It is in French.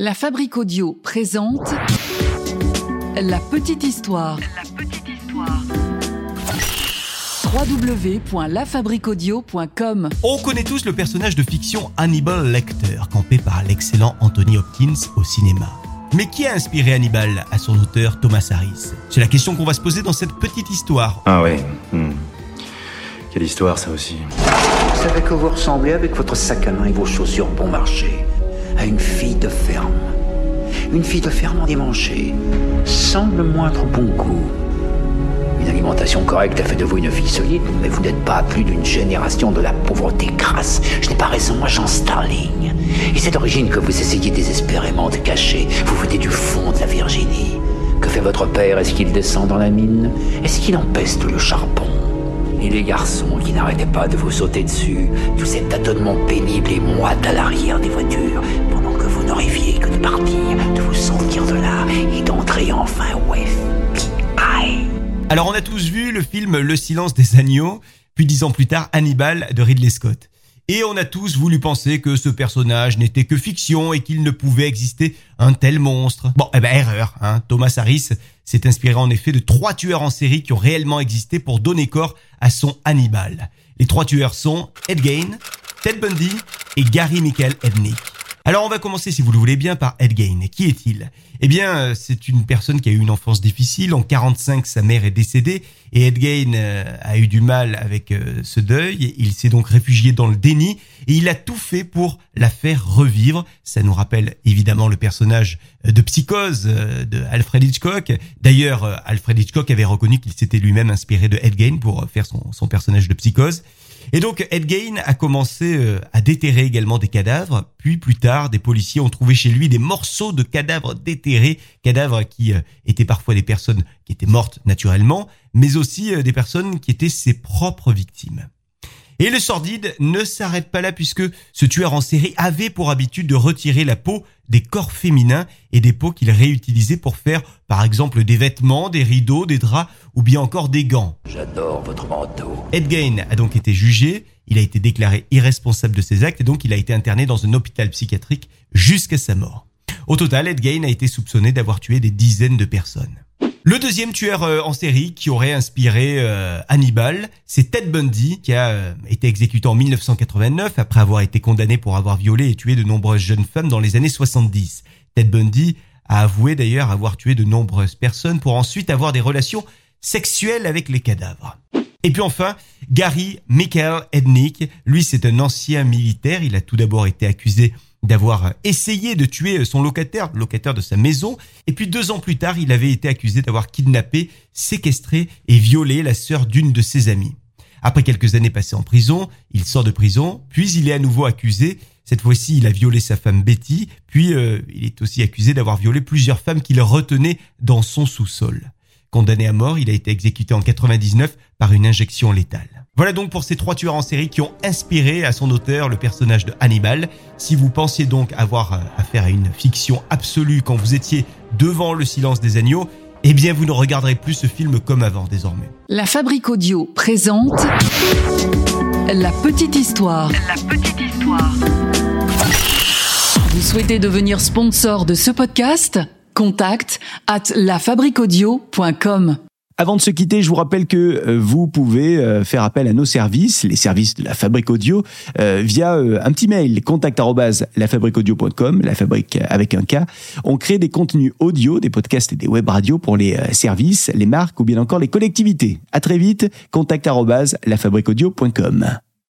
La Fabrique Audio présente La Petite Histoire. La petite histoire. www.lafabriqueaudio.com On connaît tous le personnage de fiction Hannibal Lecter, campé par l'excellent Anthony Hopkins au cinéma. Mais qui a inspiré Hannibal à son auteur Thomas Harris? C'est la question qu'on va se poser dans cette petite histoire. Ah ouais. hmm. Quelle histoire ça aussi. Vous savez que vous ressemblez avec votre sac à main et vos chaussures bon marché à une fille de ferme. Une fille de ferme endimanchée, sans le moindre bon goût. Une alimentation correcte a fait de vous une fille solide, mais vous n'êtes pas plus d'une génération de la pauvreté crasse. Je n'ai pas raison, moi, Jean Starling. Et c'est d'origine que vous essayez désespérément de cacher. Vous venez du fond de la Virginie. Que fait votre père? Est-ce qu'il descend dans la mine? Est-ce qu'il empeste le charbon? Et les garçons qui n'arrêtaient pas de vous sauter dessus, tout cet tâtonnement pénible et moite à l'arrière des voitures, pendant que vous n'arriviez que de partir, de vous sortir de là et d'entrer enfin au FBI. Alors on a tous vu le film Le silence des agneaux, puis dix ans plus tard Hannibal de Ridley Scott. Et on a tous voulu penser que ce personnage n'était que fiction et qu'il ne pouvait exister un tel monstre. Bon, eh ben erreur, hein. Thomas Harris s'est inspiré en effet de trois tueurs en série qui ont réellement existé pour donner corps à son Hannibal. Les trois tueurs sont Ed Gein, Ted Bundy et Gary Michael Ednick. Alors on va commencer, si vous le voulez bien, par Ed Gein. Qui est-il? Eh bien, euh, c'est une personne qui a eu une enfance difficile. En 45, sa mère est décédée et Ed Gein euh, a eu du mal avec euh, ce deuil. Il s'est donc réfugié dans le déni et il a tout fait pour la faire revivre. Ça nous rappelle évidemment le personnage de Psychose de Alfred Hitchcock. D'ailleurs, Alfred Hitchcock avait reconnu qu'il s'était lui-même inspiré de Ed Gein pour faire son personnage de Psychose. Et donc Ed Gein a commencé euh, à déterrer également des cadavres, puis plus tard des policiers ont trouvé chez lui des morceaux de cadavres déterrés, cadavres qui euh, étaient parfois des personnes qui étaient mortes naturellement, mais aussi euh, des personnes qui étaient ses propres victimes. Et le sordide ne s'arrête pas là puisque ce tueur en série avait pour habitude de retirer la peau des corps féminins et des peaux qu'il réutilisait pour faire par exemple des vêtements, des rideaux, des draps ou bien encore des gants. J'adore votre manteau. Ed Gein a donc été jugé, il a été déclaré irresponsable de ses actes et donc il a été interné dans un hôpital psychiatrique jusqu'à sa mort. Au total, Ed Gein a été soupçonné d'avoir tué des dizaines de personnes. Le deuxième tueur euh, en série qui aurait inspiré euh, Hannibal, c'est Ted Bundy, qui a euh, été exécuté en 1989 après avoir été condamné pour avoir violé et tué de nombreuses jeunes femmes dans les années 70. Ted Bundy a avoué d'ailleurs avoir tué de nombreuses personnes pour ensuite avoir des relations sexuelles avec les cadavres. Et puis enfin, Gary Michael Ednick, lui c'est un ancien militaire, il a tout d'abord été accusé d'avoir essayé de tuer son locataire, locataire de sa maison, et puis deux ans plus tard, il avait été accusé d'avoir kidnappé, séquestré et violé la sœur d'une de ses amies. Après quelques années passées en prison, il sort de prison, puis il est à nouveau accusé. Cette fois-ci, il a violé sa femme Betty, puis euh, il est aussi accusé d'avoir violé plusieurs femmes qu'il retenait dans son sous-sol. Condamné à mort, il a été exécuté en 99 par une injection létale. Voilà donc pour ces trois tueurs en série qui ont inspiré à son auteur le personnage de Hannibal. Si vous pensiez donc avoir euh, affaire à une fiction absolue quand vous étiez devant le silence des agneaux, eh bien vous ne regarderez plus ce film comme avant désormais. La Fabrique Audio présente La Petite Histoire. La petite histoire. Vous souhaitez devenir sponsor de ce podcast? Contact at lafabriquaudio.com. Avant de se quitter, je vous rappelle que euh, vous pouvez euh, faire appel à nos services, les services de la Fabrique Audio, euh, via un petit mail, contact@lafabriqueaudio.com, la fabrique avec un K. On crée des contenus audio, des podcasts et des web radios pour les services, les marques ou bien encore les collectivités. À très vite, contact@lafabriqueaudio.com.